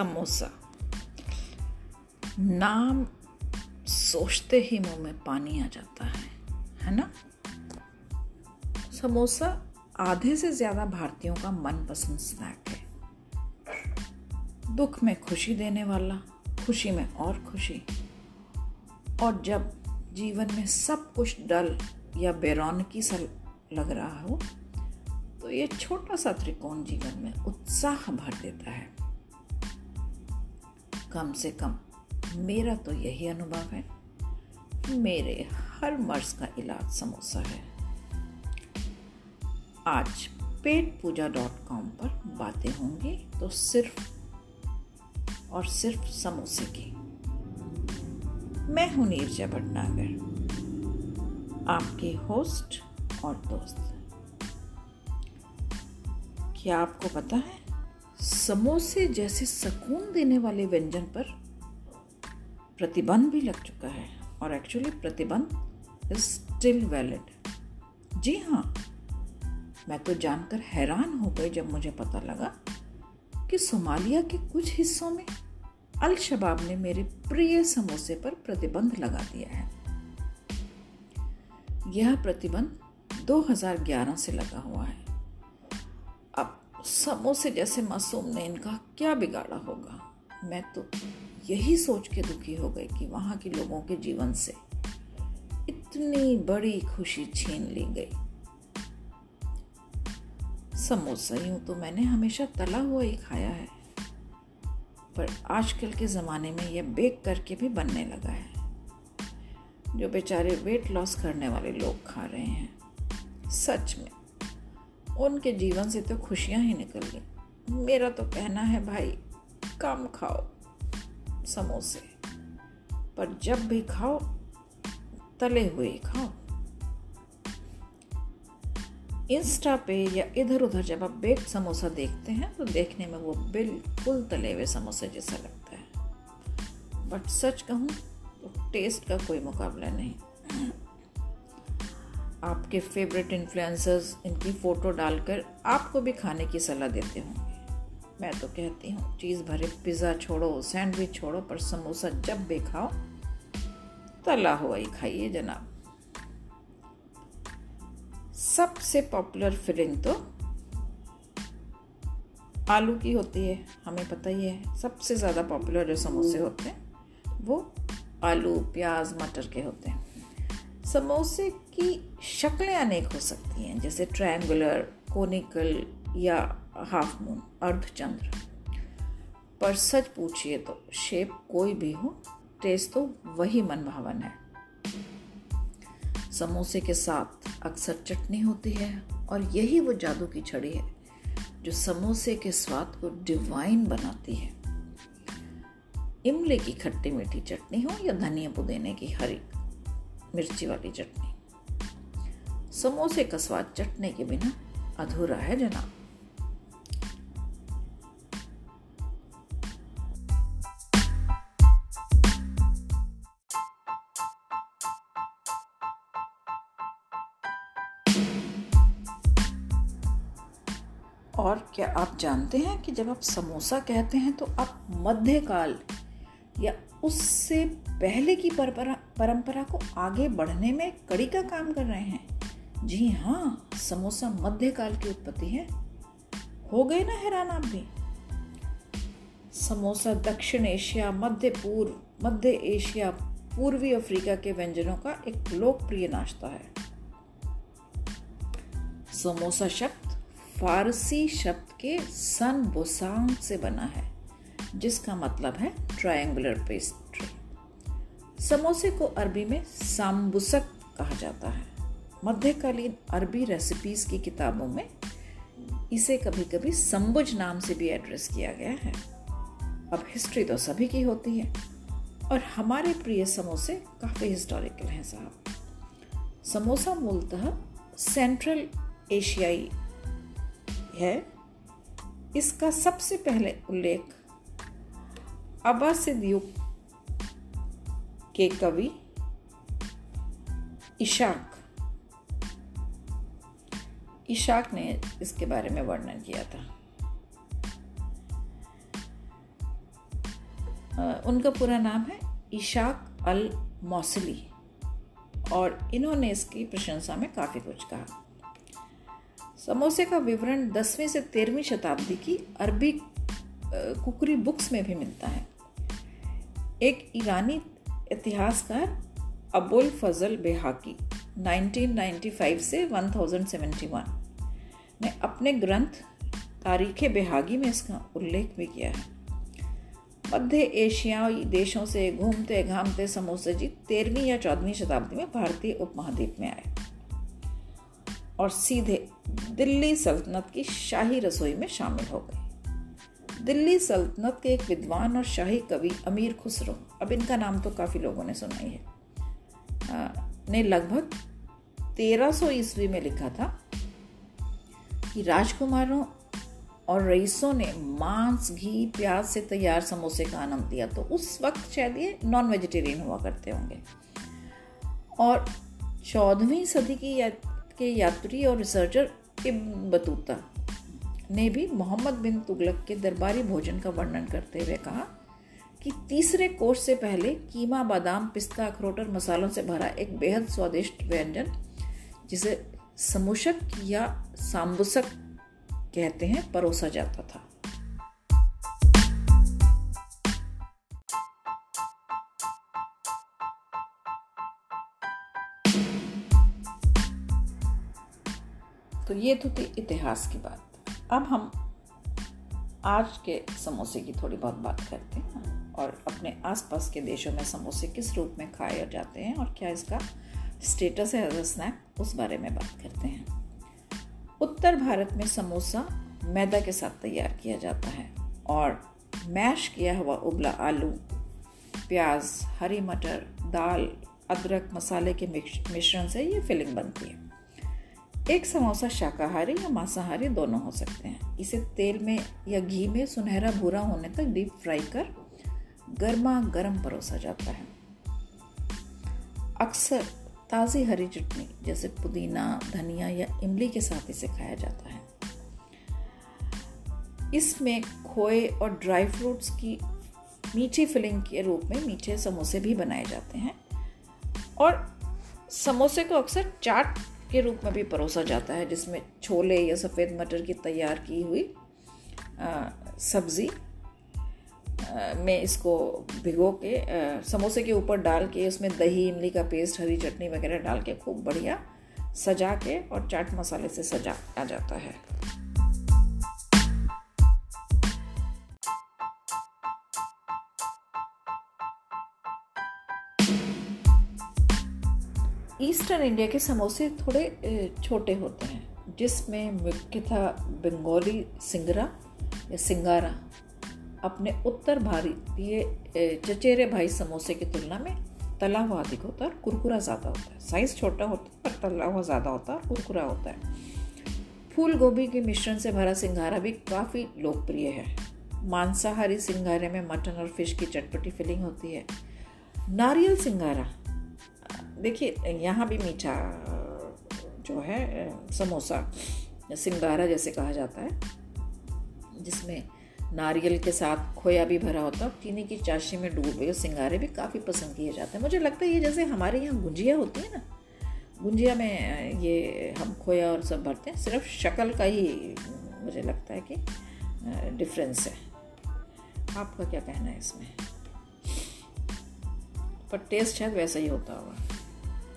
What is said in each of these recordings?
समोसा। नाम सोचते ही मुँह में पानी आ जाता है है ना? समोसा आधे से ज़्यादा भारतीयों का मनपसंद स्नैक है। दुख में खुशी देने वाला, खुशी में और खुशी। और जब जीवन में सब कुछ डल या बेरौनकी सा लग रहा हो तो ये छोटा सा त्रिकोण जीवन में उत्साह भर देता है। कम से कम मेरा तो यही अनुभव है मेरे हर मर्ज का इलाज समोसा है। आज पेट पूजा डॉट कॉम पर बातें होंगी तो सिर्फ़ और सिर्फ़ समोसे की। मैं हूँ नीरजा भटनागर, आपकी होस्ट और दोस्त। क्या आपको पता है समोसे जैसे सुकून देने वाले व्यंजन पर प्रतिबंध भी लग चुका है और एक्चुअली प्रतिबंध इज़ स्टिल वैलिड जी हाँ मैं तो जानकर हैरान हो गई जब मुझे पता लगा कि सोमालिया के कुछ हिस्सों में अल शबाब ने मेरे प्रिय समोसे पर प्रतिबंध लगा दिया है। यह प्रतिबंध 2011 से लगा हुआ है। समोसे जैसे मासूम ने इनका क्या बिगाड़ा होगा? मैं तो यही सोच के दुखी हो गई कि वहाँ के लोगों के जीवन से इतनी बड़ी खुशी छीन ली गई। समोसा यूँ तो मैंने हमेशा तला हुआ ही खाया है, पर आजकल के ज़माने में यह बेक करके भी बनने लगा है, जो बेचारे वेट लॉस करने वाले लोग खा रहे हैं। सच में। उनके जीवन से तो खुशियाँ ही निकल गई। मेरा तो कहना है भाई, कम खाओ समोसे। पर जब भी खाओ, तले हुए खाओ। इंस्टा पे या इधर उधर जब आप बेक्ड समोसा देखते हैं तो देखने में वो बिल्कुल तले हुए समोसे जैसा लगता है। बट सच कहूँ तो टेस्ट का कोई मुकाबला नहीं। आपके फेवरेट इन्फ्लुएंसर्स इनकी फ़ोटो डालकर आपको भी खाने की सलाह देते होंगे मैं तो कहती हूँ, चीज़ भरे पिज़्ज़ा छोड़ो सैंडविच छोड़ो, पर समोसा जब भी खाओ, तला हुआ ही खाइए जनाब। सबसे पॉपुलर फिलिंग तो आलू की होती है, हमें पता ही है। सबसे ज़्यादा पॉपुलर जो समोसे होते हैं, वो आलू, प्याज, मटर के होते हैं। समोसे की शक्लें अनेक हो सकती हैं, जैसे ट्रायंगुलर कोनिकल या हाफ़ मून अर्धचंद्र। पर सच पूछिए तो शेप कोई भी हो टेस्ट तो वही मनभावन है। समोसे के साथ अक्सर चटनी होती है और यही वो जादू की छड़ी है, जो समोसे के स्वाद को डिवाइन बनाती है। इमली की खट्टी मीठी चटनी हो या धनिया पुदीने की हरी मिर्ची वाली चटनी। समोसे का स्वाद चटनी के बिना अधूरा है जनाब। और क्या आप जानते हैं कि जब आप समोसा कहते हैं तो आप मध्यकाल या उससे पहले की परंपरा परंपरा को आगे बढ़ने में कड़ी का काम कर रहे हैं। जी हाँ समोसा मध्यकाल की उत्पत्ति है। हो गए ना हैरान आप भी? समोसा दक्षिण एशिया, मध्य पूर्व, मध्य एशिया, पूर्वी अफ्रीका के व्यंजनों का एक लोकप्रिय नाश्ता है। समोसा शब्द फारसी शब्द के सन बोसांग से बना है, जिसका मतलब है ट्रायंगुलर पेस्ट्री समोसे को अरबी में साम्बुसक कहा जाता है। मध्यकालीन अरबी रेसिपीज़ की किताबों में इसे कभी कभी संबुज नाम से भी एड्रेस किया गया है। अब हिस्ट्री तो सभी की होती है और हमारे प्रिय समोसे काफ़ी हिस्टोरिकल हैं साहब। समोसा मूलतः सेंट्रल एशियाई है। इसका सबसे पहले उल्लेख अबासिद युग के कवि इशाक। इशाक ने इसके बारे में वर्णन किया था। उनका पूरा नाम है इशाक अल मौसली और इन्होंने इसकी प्रशंसा में काफ़ी कुछ कहा। समोसे का विवरण दसवीं से तेरहवीं शताब्दी की अरबी कुकरी बुक्स में भी मिलता है। एक ईरानी इतिहासकार अबुल फजल बेहाकी 1995 से 1071 ने अपने ग्रंथ तारीख बेहागी में इसका उल्लेख भी किया है। मध्य एशियाई देशों से घूमते, घामते समोसे जी तेरहवीं या चौदहवीं शताब्दी में भारतीय उपमहाद्वीप में आए। और सीधे दिल्ली सल्तनत की शाही रसोई में शामिल हो गए। दिल्ली सल्तनत के एक विद्वान और शाही कवि अमीर खुसरो अब इनका नाम तो काफ़ी लोगों ने सुना ही है। आ, ने लगभग 1300 ईस्वी में लिखा था कि राजकुमारों और रईसों ने मांस घी प्याज से तैयार समोसे का आनंद लिया। तो उस वक्त शायद ये नॉन वेजिटेरियन हुआ करते होंगे। और चौदहवीं सदी की या, के यात्री और रिसर्चर इब्न बतूता ने भी मोहम्मद बिन तुगलक के दरबारी भोजन का वर्णन करते हुए कहा कि तीसरे कोर्स से पहले कीमा बादाम पिस्ता अखरोट और मसालों से भरा एक बेहद स्वादिष्ट व्यंजन, जिसे समूशक या सांबुसक कहते हैं, परोसा जाता था। तो ये तो थी इतिहास की बात। अब हम आज के समोसे की थोड़ी बहुत बात करते हैं और अपने आसपास के देशों में समोसे किस रूप में खाए जाते हैं और क्या इसका स्टेटस है एज अ स्नैक उस बारे में बात करते हैं। उत्तर भारत में समोसा मैदा के साथ तैयार किया जाता है और मैश किया हुआ उबला आलू, प्याज, हरी मटर, दाल, अदरक, मसाले के मिश्रण से ये फिलिंग बनती है। एक समोसा, शाकाहारी या मांसाहारी दोनों हो सकते हैं। इसे तेल में या घी में सुनहरा भूरा होने तक डीप फ्राई कर गर्मा गर्म परोसा जाता है। अक्सर ताज़ी हरी चटनी, जैसे पुदीना, धनिया या इमली के साथ इसे खाया जाता है। इसमें खोए और ड्राई फ्रूट्स की मीठी फिलिंग के रूप में मीठे समोसे भी बनाए जाते हैं। और समोसे को अक्सर चाट के रूप में भी परोसा जाता है जिसमें छोले या सफ़ेद मटर की तैयार की हुई सब्ज़ी में इसको भिगो के आ, समोसे के ऊपर डाल के उसमें दही इमली का पेस्ट हरी चटनी वगैरह डाल के खूब बढ़िया सजा के और चाट मसाले से सजा आ जाता है। ईस्टर्न इंडिया के समोसे थोड़े छोटे होते हैं, जिसमें मुख्यतः बंगाली सिंगरा या सिंगारा। अपने उत्तर भारतीय चचेरे भाई समोसे की तुलना में तला हुआ अधिक होता है और कुरकुरा ज़्यादा होता है। साइज़ छोटा होता है, पर तला हुआ ज़्यादा होता है और कुरकुरा होता है। फूल गोभी के मिश्रण से भरा सिंगारा भी काफ़ी लोकप्रिय है। मांसाहारी सिंगारे में मटन और फ़िश की चटपटी फिलिंग होती है। नारियल सिंघारा देखिए, यहाँ भी मीठा जो है, समोसा सिंगारा जैसे कहा जाता है, जिसमें नारियल के साथ खोया भी भरा होता है चीनी की चाशी में डूबे हुए सिंगारे भी काफ़ी पसंद किए जाते हैं। मुझे लगता है ये जैसे हमारे यहाँ गुंजिया होती है ना, गुंजिया में, ये हम खोया और सब भरते हैं, सिर्फ़ शक्ल का ही मुझे लगता है कि डिफरेंस है। आपका क्या कहना है इसमें? पर टेस्ट शायद वैसा ही होता होगा।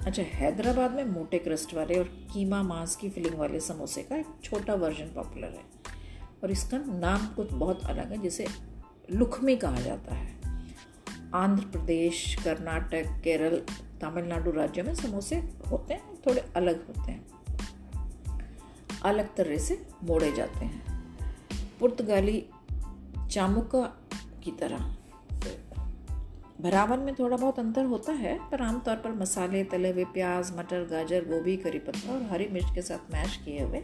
अच्छा हैदराबाद में मोटे क्रस्ट वाले और कीमा मांस की फिलिंग वाले समोसे का एक छोटा वर्जन पॉपुलर है। और इसका नाम कुछ बहुत अलग है, जिसे लुखमी कहा जाता है। आंध्र प्रदेश, कर्नाटक, केरल, तमिलनाडु राज्यों में समोसे होते हैं, थोड़े अलग होते हैं। अलग तरह से मोड़े जाते हैं। पुर्तगाली चामुका की तरह। भरावन में थोड़ा बहुत अंतर होता है, पर आमतौर पर मसाले, तले हुए प्याज, मटर, गाजर, गोभी, करी पत्ता और हरी मिर्च के साथ मैश किए हुए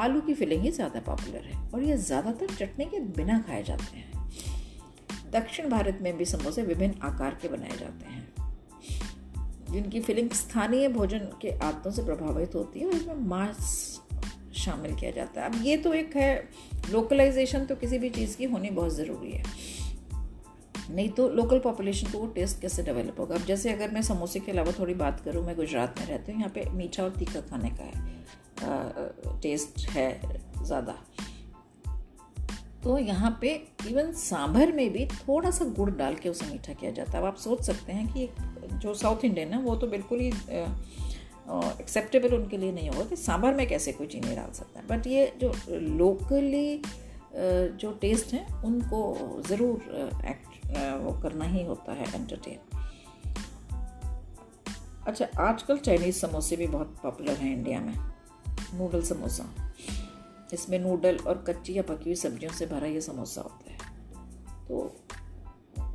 आलू की फिलिंग ही ज़्यादा पॉपुलर है और ये ज़्यादातर चटनी के बिना खाए जाते हैं। दक्षिण भारत में भी समोसे विभिन्न आकार के बनाए जाते हैं, जिनकी फिलिंग स्थानीय भोजन के आदतों से प्रभावित होती है और इसमें मांस शामिल किया जाता है। अब ये तो एक है लोकलाइजेशन तो किसी भी चीज़ की होनी बहुत ज़रूरी है। नहीं तो लोकल पॉपुलेशन को वो टेस्ट कैसे डेवलप होगा? अब जैसे अगर मैं समोसे के अलावा थोड़ी बात करूँ, मैं गुजरात में रहती हूँ, यहाँ पे मीठा और तीखा खाने का है। टेस्ट है ज़्यादा। तो यहाँ पे इवन सांभर में भी थोड़ा सा गुड़ डाल के उसे मीठा किया जाता है। अब आप सोच सकते हैं कि जो साउथ इंडियन है, वो तो बिल्कुल ही एक्सेप्टेबल उनके लिए नहीं होगा कि सांभर में कैसे कोई चीनी डाल सकता है। बट ये जो लोकली जो टेस्ट हैं, उनको ज़रूर एक्ट वो करना ही होता है एंटरटेन अच्छा आजकल चाइनीज़ समोसे भी बहुत पॉपुलर हैं इंडिया में. नूडल समोसा. इसमें नूडल और कच्ची या पकी हुई सब्जियों से भरा ये समोसा होता है. तो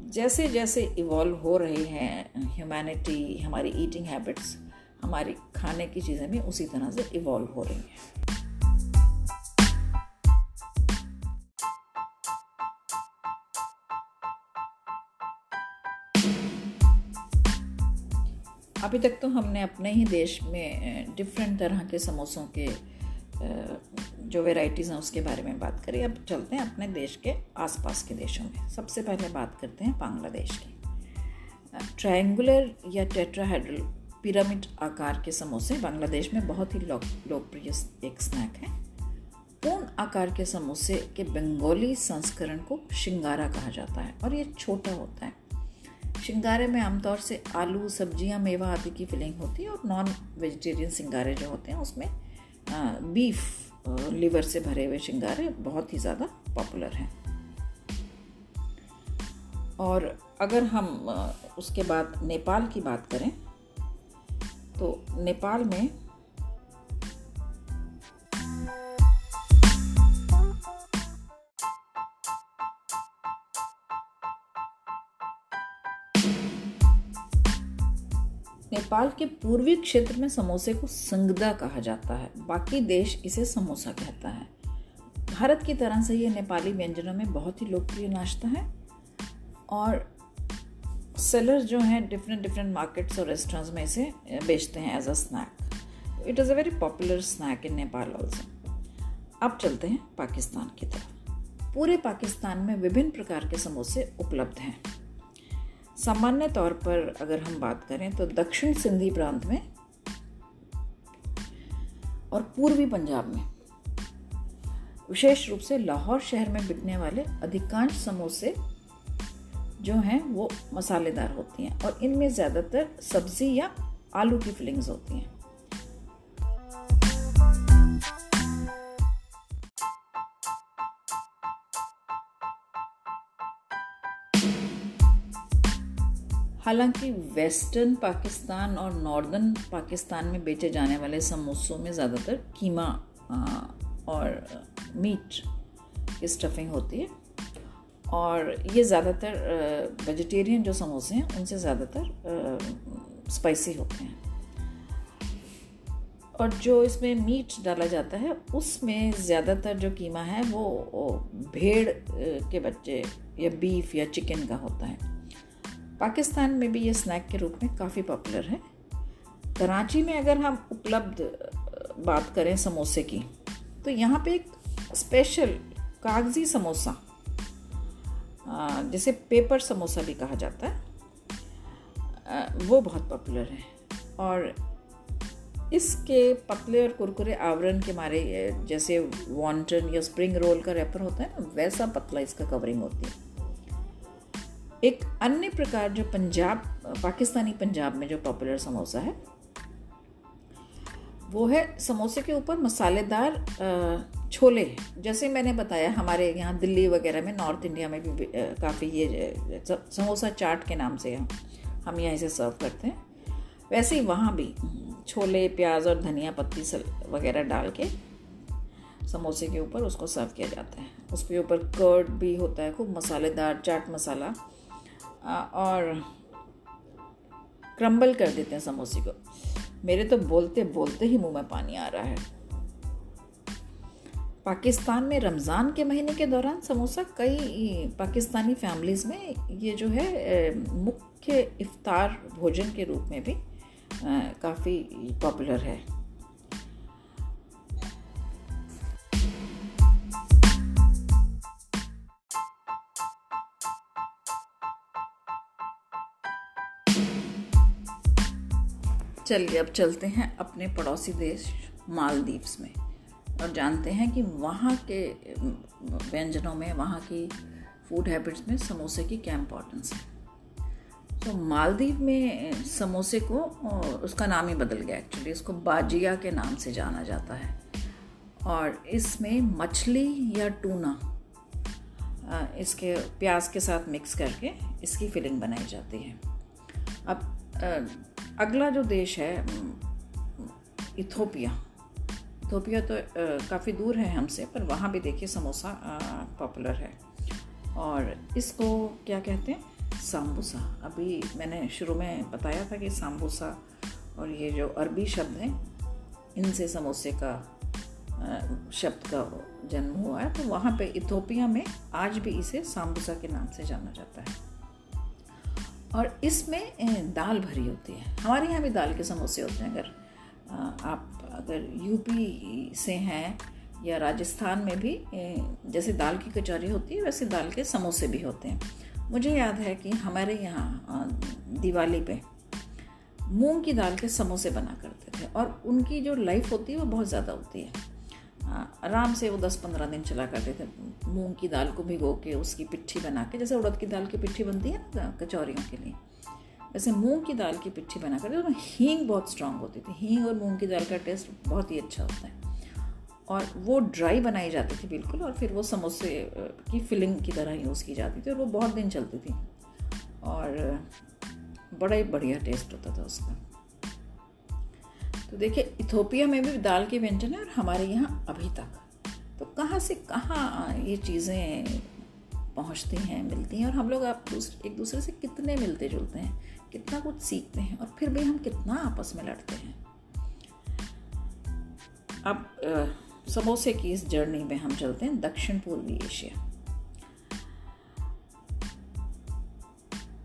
जैसे जैसे इवॉल्व हो रहे हैं ह्यूमैनिटी हमारी ईटिंग हैबिट्स हमारी खाने की चीज़ें भी उसी तरह से इवॉल्व हो रही हैं. अभी तक तो हमने अपने ही देश में डिफरेंट तरह के समोसों के जो वेराइटीज़ हैं उसके बारे में बात करी। अब चलते हैं अपने देश के आसपास के देशों में। सबसे पहले बात करते हैं बांग्लादेश की। ट्रायंगुलर या टेट्राहेड्रल पिरामिड आकार के समोसे बांग्लादेश में बहुत ही लोकप्रिय एक स्नैक है। पूर्ण आकार के समोसे के बंगाली संस्करण को शिंगारा कहा जाता है और ये छोटा होता है। शिंगारे में आमतौर से आलू, सब्ज़ियाँ, मेवा आदि की फिलिंग होती है और नॉन वेजिटेरियन सिंगारे जो होते हैं, उसमें बीफ लिवर से भरे हुए शिंगारे बहुत ही ज़्यादा पॉपुलर हैं। और अगर हम उसके बाद नेपाल की बात करें तो नेपाल में नेपाल के पूर्वी क्षेत्र में समोसे को संगदा कहा जाता है। बाकी देश इसे समोसा कहता है। भारत की तरह से ये नेपाली व्यंजनों में बहुत ही लोकप्रिय नाश्ता है। और सेलर्स जो हैं डिफरेंट डिफरेंट मार्केट्स और रेस्टोरेंट्स में इसे बेचते हैं as a snack it is a very popular snack in Nepal also अब चलते हैं पाकिस्तान की तरफ़। पूरे पाकिस्तान में विभिन्न प्रकार के समोसे उपलब्ध हैं। सामान्य तौर पर अगर हम बात करें तो दक्षिण सिंधी प्रांत में और पूर्वी पंजाब में, विशेष रूप से लाहौर शहर में बिकने वाले अधिकांश समोसे जो हैं वो मसालेदार होती हैं और इनमें ज़्यादातर सब्ज़ी या आलू की फिलिंग्स होती हैं। हालाँकि वेस्टर्न पाकिस्तान और नॉर्दर्न पाकिस्तान में बेचे जाने वाले समोसों में ज़्यादातर कीमा और मीट की स्टफिंग होती है। और ये ज़्यादातर वेजिटेरियन जो समोसे हैं, उनसे ज़्यादातर स्पाइसी होते हैं। और जो इसमें मीट डाला जाता है, उसमें ज़्यादातर जो कीमा है, वो भेड़ के बच्चे, या बीफ या चिकन का होता है। पाकिस्तान में भी ये स्नैक के रूप में काफ़ी पॉपुलर है। कराची में अगर हम उपलब्ध बात करें समोसे की तो यहाँ पे एक स्पेशल कागज़ी समोसा जिसे पेपर समोसा भी कहा जाता है वो बहुत पॉपुलर है। और इसके पतले और कुरकुरे आवरण के मारे जैसे वॉन्टन या स्प्रिंग रोल का रेपर होता है ना, वैसा पतला इसका कवरिंग होती है। एक अन्य प्रकार जो पंजाब, पाकिस्तानी पंजाब में जो पॉपुलर समोसा है, वो है समोसे के ऊपर मसालेदार छोले जैसे मैंने बताया, हमारे यहाँ दिल्ली वगैरह में नॉर्थ इंडिया में भी काफ़ी ये समोसा चाट के नाम से हम हम यहाँ इसे सर्व करते हैं। वैसे ही वहाँ भी छोले, प्याज और धनिया पत्ती वगैरह डाल के समोसे के ऊपर उसको सर्व किया जाता है। उसके ऊपर कर्ड भी होता है, खूब मसालेदार चाट मसाला। और क्रम्बल कर देते हैं समोसे को। मेरे तो बोलते बोलते ही मुँह में पानी आ रहा है। पाकिस्तान में रमज़ान के महीने के दौरान समोसा कई पाकिस्तानी फैमिलीज़ में ये जो है मुख्य इफ्तार भोजन के रूप में भी काफ़ी पॉपुलर है। चलिए, अब चलते हैं अपने पड़ोसी देश मालदीव्स में और जानते हैं कि वहाँ के, व्यंजनों में, वहाँ की फ़ूड हैबिट्स में समोसे की क्या इम्पोर्टेंस है। तो मालदीव में, समोसे को उसका नाम ही बदल गया एक्चुअली इसको बाजिया के नाम से जाना जाता है। और इसमें मछली या टूना इसके प्याज के साथ मिक्स करके इसकी फिलिंग बनाई जाती है। अब अगला जो देश है, इथोपिया। इथोपिया तो काफ़ी दूर है हमसे, पर वहाँ भी देखिए समोसा पॉपुलर है। और इसको क्या कहते हैं? सांबूसा अभी मैंने शुरू में बताया था कि सांबूसा और ये जो अरबी शब्द हैं, इनसे समोसे का शब्द का जन्म हुआ है। तो वहाँ पे इथोपिया में आज भी इसे सांबूसा के नाम से जाना जाता है। और इसमें दाल भरी होती है। हमारे यहाँ भी दाल के समोसे होते हैं। अगर आप, अगर यूपी से हैं या राजस्थान में भी जैसे दाल की कचौरी होती है, वैसे दाल के समोसे भी होते हैं। मुझे याद है कि हमारे यहाँ दिवाली पे मूंग की दाल के समोसे बना करते थे और उनकी जो लाइफ होती है, वो बहुत ज़्यादा होती है। आराम से वो दस पंद्रह दिन चला करते थे। मूंग की दाल को भिगो के उसकी पिट्ठी बना के, जैसे उड़द की दाल की पिट्ठी बनती है ना, कचौरियों के लिए, वैसे मूंग की दाल की पिट्ठी बना करते उसमें हींग बहुत स्ट्रांग होती थी। हींग और मूंग की दाल का टेस्ट बहुत ही अच्छा होता है। और वो ड्राई बनाई जाती थी बिल्कुल, और फिर वो समोसे की फिलिंग की तरह यूज़ की जाती थी, और वो बहुत दिन चलती थी। और बड़ा ही बढ़िया टेस्ट होता था उसका। तो देखिए, इथोपिया में भी दाल के व्यंजन है और हमारे यहाँ अभी तक। तो कहाँ से कहाँ ये चीज़ें पहुँचती हैं, मिलती हैं और हम लोग आप दूसरे एक दूसरे से कितने मिलते जुलते हैं, कितना कुछ सीखते हैं और फिर भी हम कितना आपस में लड़ते हैं। अब समोसे की इस जर्नी में हम चलते हैं दक्षिण पूर्वी एशिया।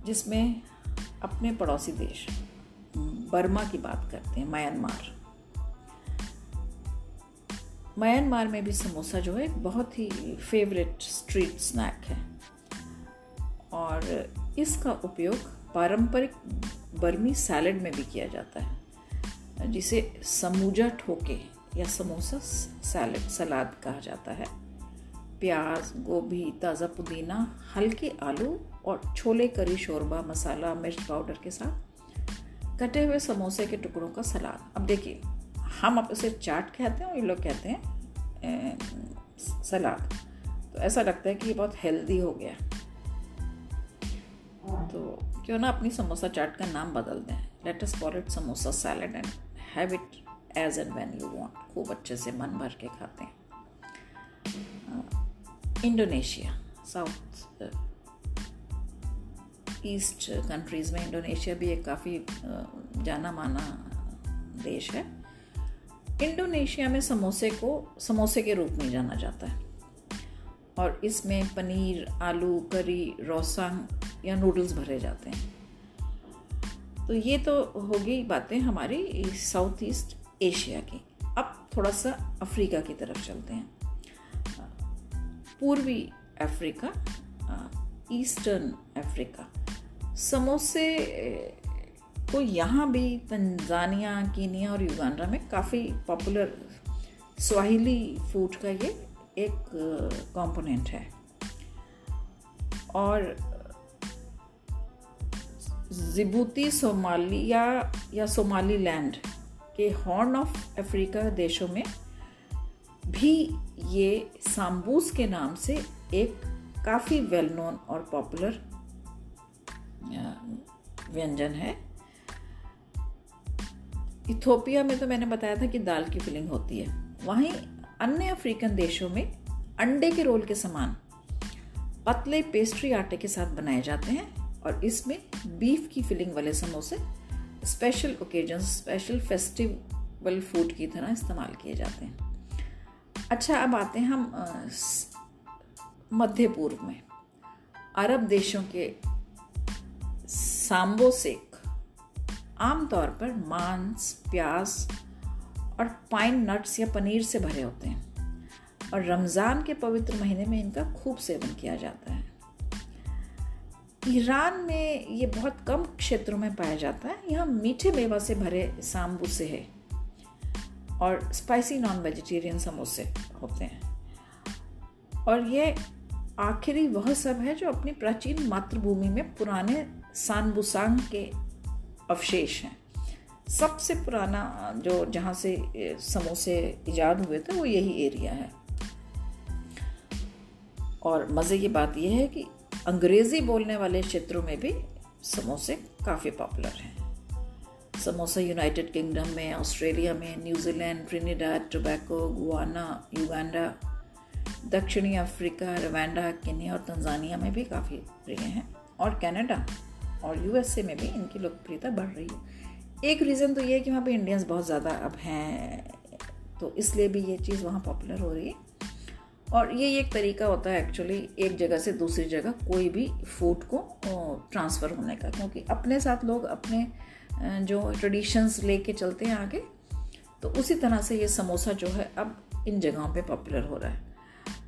जिसमें अपने पड़ोसी देश बर्मा की बात करते हैं, म्यांमार। म्यांमार में भी समोसा जो है बहुत ही फेवरेट स्ट्रीट स्नैक है। और इसका उपयोग पारंपरिक बर्मी सैलड में भी किया जाता है, जिसे समूजा ठोके या समोसा सैलड सलाद कहा जाता है। प्याज, गोभी, ताज़ा पुदीना, हल्के आलू और छोले, करी, शोरबा, मसाला, मिर्च पाउडर के साथ कटे हुए समोसे के टुकड़ों का सलाद। अब देखिए, हम अब उसे चाट कहते हैं और ये लोग कहते हैं सलाद। तो ऐसा लगता है कि ये बहुत हेल्दी हो गया। तो क्यों ना अपनी समोसा चाट का नाम बदल दें। Let us call it samosa salad and have it as and when you want खूब अच्छे से मन भर के खाते हैं। इंडोनेशिया साउथ ईस्ट कंट्रीज़ में इंडोनेशिया भी एक काफ़ी जाना माना देश है। इंडोनेशिया में समोसे को, समोसे के रूप में जाना जाता है। और इसमें पनीर, आलू, करी, रोसांग या नूडल्स भरे जाते हैं। तो ये तो होगी बातें हमारी साउथ ईस्ट एशिया की। अब थोड़ा सा अफ्रीका की तरफ़ चलते हैं। पूर्वी अफ्रीका ईस्टर्न अफ्रीका समोसे को यहाँ भी तंजानिया, कीनिया और युगांडा में काफ़ी पॉपुलर स्वाहिली फ़ूड का ये एक कंपोनेंट है। और, जिबूती सोमालिया या सोमाली लैंड के हॉर्न ऑफ़ अफ्रीका देशों में भी ये सांबूस के नाम से एक काफ़ी वेल नोन और पॉपुलर व्यंजन है। इथोपिया में तो मैंने बताया था कि दाल की फिलिंग होती है। वहीं अन्य अफ्रीकन देशों में अंडे के रोल के समान पतले पेस्ट्री आटे के साथ बनाए जाते हैं और इसमें बीफ की फिलिंग वाले समोसे special occasion special festival food की तरह इस्तेमाल किए जाते हैं। अच्छा अब आते हैं हम मध्य पूर्व में। अरब देशों के सांबो सेक, आमतौर पर मांस, प्याज और पाइन नट्स या पनीर से भरे होते हैं, और रमज़ान के पवित्र महीने में इनका खूब सेवन किया जाता है। ईरान में ये बहुत कम क्षेत्रों में पाया जाता है, यहाँ मीठे मेवा से भरे सांबूसे है, और स्पाइसी नॉन वेजिटेरियन समोसे होते हैं। और ये आखिरी वह सब है जो अपनी प्राचीन मातृभूमि में पुराने सानबुसांग के अवशेष हैं। सबसे पुराना जो जहाँ से समोसे ईजाद हुए थे, वो यही एरिया है। और मज़े की बात यह है कि अंग्रेज़ी बोलने वाले क्षेत्रों में भी समोसे काफ़ी पॉपुलर हैं। समोसा यूनाइटेड किंगडम में, ऑस्ट्रेलिया में New Zealand Trinidad, Tobago, Guyana, Uganda, दक्षिणी अफ्रीका, रवांडा, किनिया और तंजानिया में भी काफ़ी प्रिय हैं। और कनाडा? और यूएसए में भी इनकी लोकप्रियता बढ़ रही है। एक रीज़न तो ये है कि वहाँ पे इंडियंस बहुत ज़्यादा अब हैं तो इसलिए भी ये चीज़ वहाँ पॉपुलर हो रही है। और ये एक तरीका होता है एक्चुअली एक जगह से दूसरी जगह कोई भी फ़ूड को ट्रांसफ़र होने का, क्योंकि अपने साथ लोग अपने जो ट्रेडिशंस लेके चलते हैं आगे तो उसी तरह से ये समोसा जो है अब इन जगहों पे पॉपुलर हो रहा है।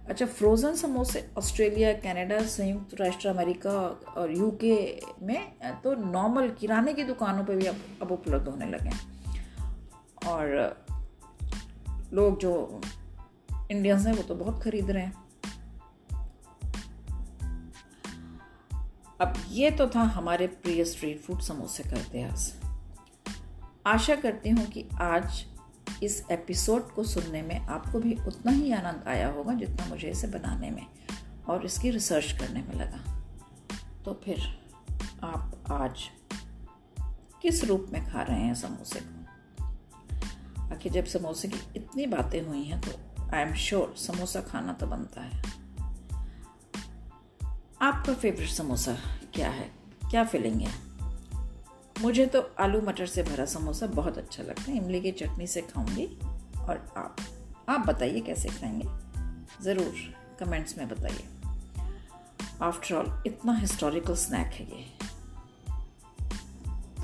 अच्छा फ्रोज़न समोसे ऑस्ट्रेलिया कनाडा संयुक्त राष्ट्र, अमेरिका और यूके में तो नॉर्मल किराने की दुकानों पे भी अब अब उपलब्ध होने लगे हैं। और, लोग जो इंडियंस हैं, वो तो बहुत खरीद रहे हैं। अब ये तो था हमारे प्रिय स्ट्रीट फ़ूड समोसे का इतिहास। आशा करती हूँ कि आज इस एपिसोड को सुनने में आपको भी उतना ही आनंद आया होगा जितना मुझे इसे बनाने में और इसकी रिसर्च करने में लगा। तो फिर आप आज किस रूप में खा रहे हैं समोसे को? आखिर जब समोसे की इतनी बातें हुई हैं तो आई एम श्योर समोसा खाना तो बनता है। आपका फेवरेट समोसा क्या है? क्या फीलिंग है? मुझे तो आलू मटर से भरा समोसा बहुत अच्छा लगता है। इमली की चटनी से खाऊँगी और आप आप बताइए कैसे खाएँगे? ज़रूर कमेंट्स में बताइए। आफ्टर ऑल इतना हिस्टोरिकल स्नैक है ये।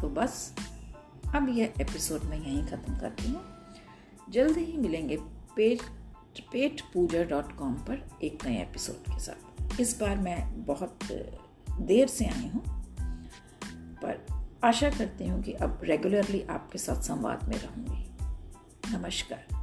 तो बस, अब यह एपिसोड मैं यहीं ख़त्म करती हूँ। जल्द ही मिलेंगे पेट पेट पूजा डॉट कॉम पर एक नए एपिसोड के साथ। इस बार मैं बहुत देर से आई हूँ, पर आशा करती हूँ कि अब रेगुलरली आपके साथ संवाद में रहूँगी। नमस्कार।